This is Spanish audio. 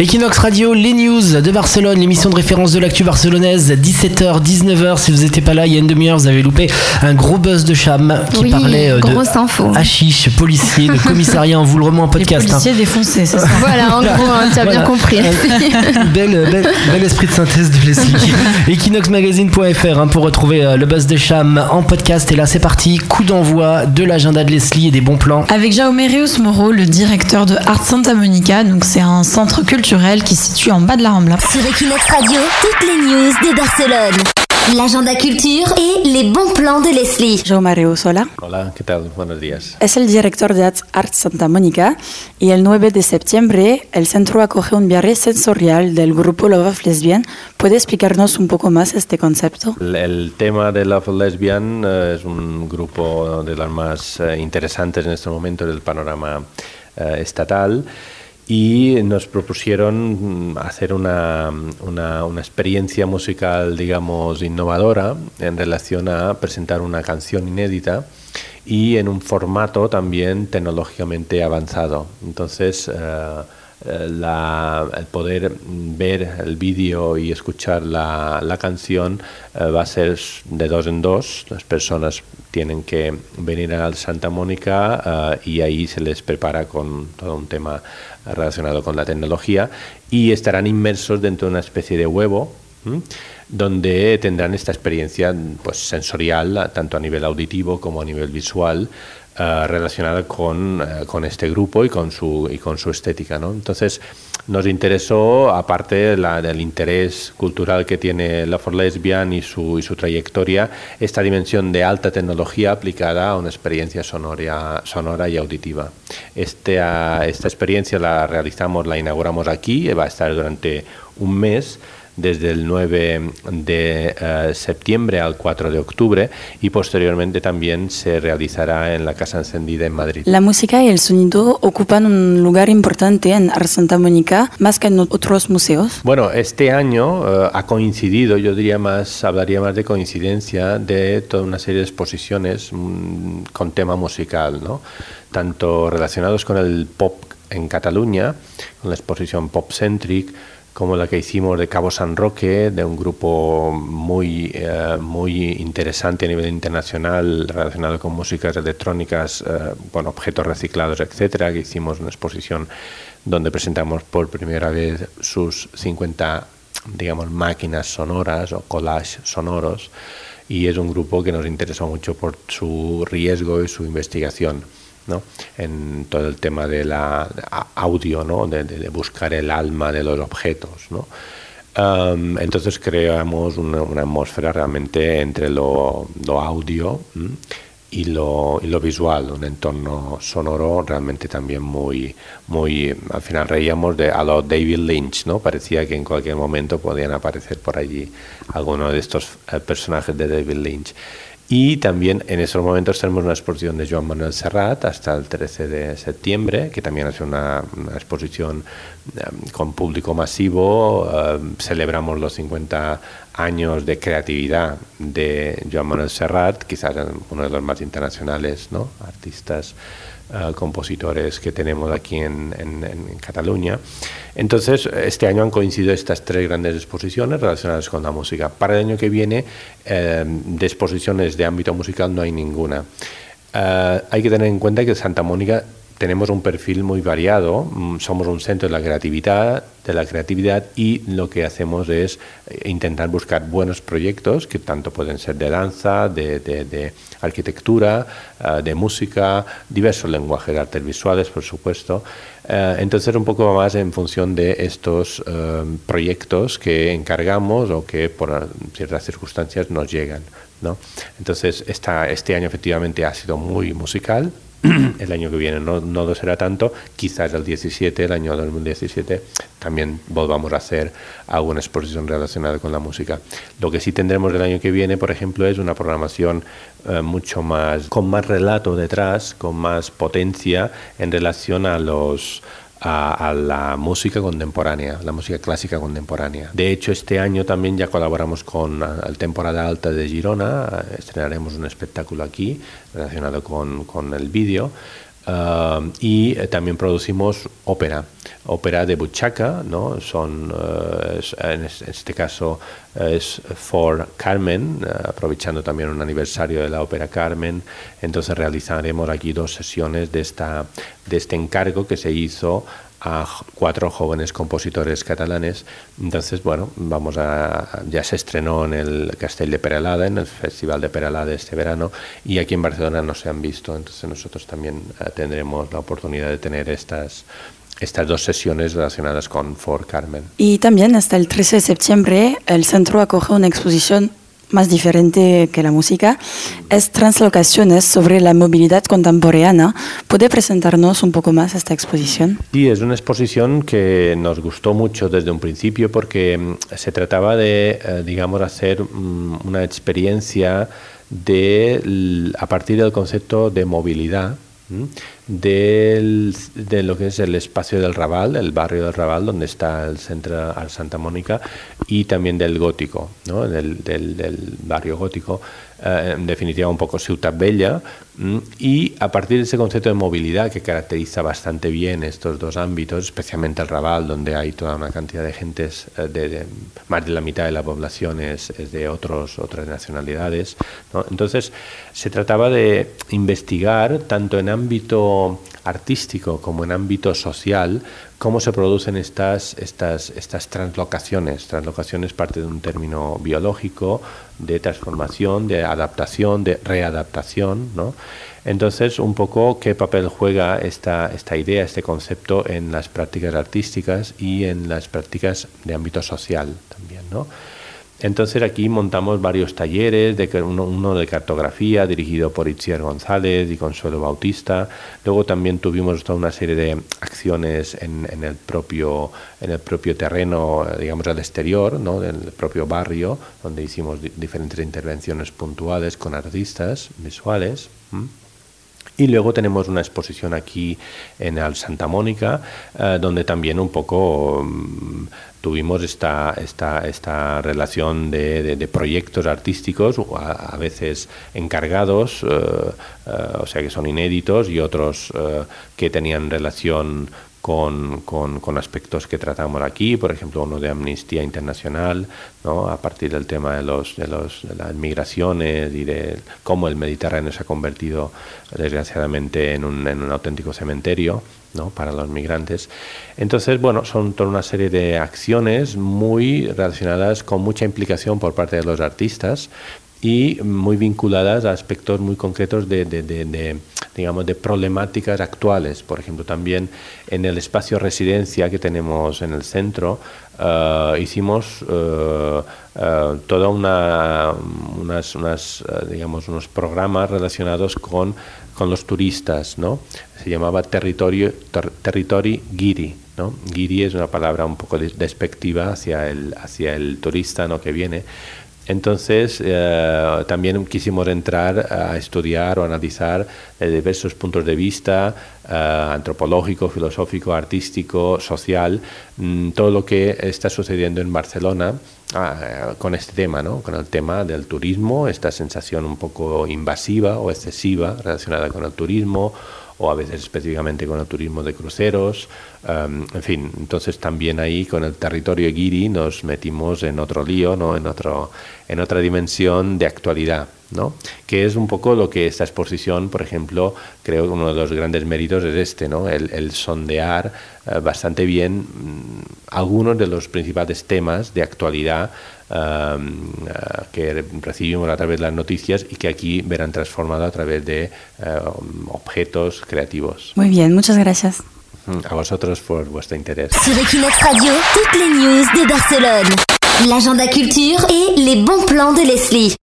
Equinox Radio, les news de Barcelone, l'émission de référence de l'actu barcelonaise, 17h, 19h. Si vous n'étiez pas là il y a une demi-heure, vous avez loupé un gros buzz de Cham qui Oui, parlait euh, grosse de info. hachiche, policier, de commissariat. On vous le remet en Les podcast. hein. policiers défoncés, c'est ça. Voilà, en gros, hein, tu as bien compris. bel, bel, bel esprit de synthèse de Leslie. Equinoxmagazine.fr hein, pour retrouver euh, le buzz de Cham en podcast. Et là, c'est parti. Coup d'envoi de l'agenda de Leslie et des bons plans. Avec Jaume Reus Moro, le directeur de Art Santa Monica, donc c'est un centre culturel qui se situe en bas de la Rambla. Sur Equinox Radio, toutes les news de Barcelone. L'agenda culture et les bons plans de Leslie. Jaume Reus, hola. Hola, ¿qué tal? Buenos días. Es el director de Art Santa Mónica y el 9 de septiembre el centro acoge un viaje sensorial del grupo Love of Lesbian. ¿Puede explicarnos un poco más este concepto? El, el tema de Love Lesbian eh, es un grupo de los más eh, interesantes en este momento del panorama eh, estatal y nos propusieron mm, hacer una, una, experiencia musical, digamos, innovadora en relación a presentar una canción inédita y en un formato también tecnológicamente avanzado. Entonces, eh, la- el poder ver el vídeo y escuchar la, la canción eh, va a ser de dos en dos. Las personas tienen que venir al Santa Mónica eh, y ahí se les prepara con todo un tema relacionado con la tecnología y estarán inmersos dentro de una especie de huevo. donde tendrán esta experiencia pues, sensorial, tanto a nivel auditivo como a nivel visual, eh, relacionada con, eh, con este grupo y con su, y con su estética. ¿no? Entonces, nos interesó, aparte la- del interés cultural que tiene la For Lesbian y su, y su trayectoria, esta dimensión de alta tecnología aplicada a una experiencia sonora, sonora y auditiva. Este, ah, esta experiencia la realizamos, la inauguramos aquí, va a estar durante un mes desde el 9 de eh, septiembre al 4 de octubre y posteriormente también se realizará en la Casa Encendida en Madrid. La música y el sonido ocupan un lugar importante en Santa Mónica, más que en otros museos. Bueno, este año eh, ha coincidido, yo diría más, hablaría más de coincidencia de toda una serie de exposiciones mm, con tema musical, ¿no? Tanto relacionados con el pop en Cataluña, con la exposición Pop Centric, como la que hicimos de Cabo San Roque, de un grupo muy, eh, muy interesante a nivel internacional relacionado con músicas electrónicas, eh, con objetos reciclados, etcétera, que hicimos una exposición donde presentamos por primera vez sus 50 digamos, máquinas sonoras o collage sonoros y es un grupo que nos interesó mucho por su riesgo y su investigación. ¿No? en todo el tema de la audio, ¿no? de, buscar el alma de los objetos. ¿no? Entonces creamos una, atmósfera realmente entre lo, audio ¿m? y lo, y lo visual, un entorno sonoro realmente también muy, muy, al final reíamos de a lo David Lynch, ¿no? Parecía que en cualquier momento podían aparecer por allí algunos de estos eh, personajes de David Lynch. Y también en esos momentos tenemos una exposición de Joan Manuel Serrat hasta el 13 de septiembre, que también es una, una exposición eh, con público masivo. eh, celebramos los 50 años de creatividad de Joan Manuel Serrat, quizás uno de los más internacionales ¿no? artistas eh, compositores que tenemos aquí en, en- Cataluña. Entonces, este año han coincidido estas tres grandes exposiciones relacionadas con la música. Para el año que viene, eh, de exposiciones de ámbito musical no hay ninguna. Eh, hay que tener en cuenta que Santa Mónica tenemos un perfil muy variado, mm, somos un centro de la creatividad, de la creatividad y lo que hacemos es eh, intentar buscar buenos proyectos que tanto pueden ser de danza, de, de- de arquitectura, eh, de música, diversos lenguajes, artes visuales, por supuesto. Eh, entonces, un poco más en función de estos eh, proyectos que encargamos o que por ciertas circunstancias nos llegan. ¿no? Entonces, esta, este año efectivamente ha sido muy musical. El año que viene no, no lo será tanto, quizás el 17, el año 2017, también volvamos a hacer alguna exposición relacionada con la música. Lo que sí tendremos el año que viene, por ejemplo, es una programación eh, mucho más, con más relato detrás, con más potencia en relación a los a, la música contemporánea, la música clásica contemporánea. De hecho, este año también ya colaboramos con el Temporada Alta de Girona, estrenaremos un espectáculo aquí relacionado con, con el vídeo. Uh, y eh, también producimos ópera, ópera de buchaca, ¿no? Son, uh, es, en este caso es For Carmen, uh, aprovechando también un aniversario de la ópera Carmen, entonces realizaremos aquí dos sesiones de, esta, de este encargo que se hizo a cuatro jóvenes compositores catalanes. Entonces, bueno, vamos a, ya se estrenó en el Castell de Peralada, en el Festival de Peralada este verano, y aquí en Barcelona no se han visto. Entonces nosotros también uh, tendremos la oportunidad de tener estas estas dos sesiones relacionadas con For Carmen. Y también hasta el 13 de septiembre el centro acoge una exposición más diferente que la música, es Translocaciones sobre la movilidad contemporánea. ¿Puede presentarnos un poco más esta exposición? Sí, es una exposición que nos gustó mucho desde un principio porque mm, se trataba de, eh, digamos, hacer mm, una experiencia de, a partir del concepto de movilidad del, de lo que es el espacio del Raval, el barrio del Raval, donde está el centro Santa Mónica, y también del gótico, ¿no? del, barrio gótico, eh, en definitiva un poco Ciutat Bella, y a partir de ese concepto de movilidad que caracteriza bastante bien estos dos ámbitos, especialmente el Raval, donde hay toda una cantidad de gentes, eh, más de la mitad de la población es, es de otros, otras nacionalidades, entonces se trataba de investigar tanto en ámbito artístico como en ámbito social cómo se producen estas, estas, estas translocaciones. Translocaciones parte de un término biológico de transformación, de adaptación, de readaptación. ¿no? Entonces, un poco qué papel juega esta, esta idea, este concepto en las prácticas artísticas y en las prácticas de ámbito social también. ¿no? Entonces aquí montamos varios talleres, de, uno, uno, de cartografía dirigido por Itziar González y Consuelo Bautista. Luego también tuvimos toda una serie de acciones en, el, propio, en el propio terreno, digamos al exterior, ¿no? del propio barrio, donde hicimos di diferentes intervenciones puntuales con artistas visuales. Y luego tenemos una exposición aquí en el Santa Mónica, eh, donde también un poco um, tuvimos esta, esta, esta relación de, proyectos artísticos, a, veces encargados, uh, uh, o sea que son inéditos, y otros que tenían relación con, con, aspectos que tratamos aquí, por ejemplo, uno de Amnistía Internacional, ¿no? a partir del tema de, los, de, los, de las migraciones y de cómo el Mediterráneo se ha convertido, desgraciadamente, en un, en un auténtico cementerio. ¿no? para los migrantes. Entonces, bueno, son toda una serie de acciones muy relacionadas con mucha implicación por parte de los artistas y muy vinculadas a aspectos muy concretos de, digamos, de problemáticas actuales. Por ejemplo, también en el espacio residencia que tenemos en el centro, uh, hicimos uh, toda una, unas, digamos, unos programas relacionados con, con los turistas, ¿no? Se llamaba territorio, ter, giri, ¿no? Giri es una palabra un poco despectiva hacia el, hacia el turista, ¿no? Que viene entonces, eh, también quisimos entrar a estudiar o analizar de diversos puntos de vista, eh, antropológico, filosófico, artístico, social, mmm, todo lo que está sucediendo en Barcelona eh, con este tema, ¿no? con el tema del turismo, esta sensación un poco invasiva o excesiva relacionada con el turismo o a veces específicamente con el turismo de cruceros, um, en fin, entonces también ahí con el territorio guiri nos metimos en otro lío, ¿no? en, otro, en otra dimensión de actualidad, ¿no? que es un poco lo que esta exposición, por ejemplo, creo que uno de los grandes méritos es este, ¿no? el, el sondear uh, bastante bien um, algunos de los principales temas de actualidad uh, que recibimos a través de las noticias y que aquí verán transformado a través de uh, objetos creativos. Muy bien, muchas gracias. A vosotros por vuestro interés. Sur Equinox Radio, toutes les news de Barcelone, l'agenda culture et les bons plans de Leslie.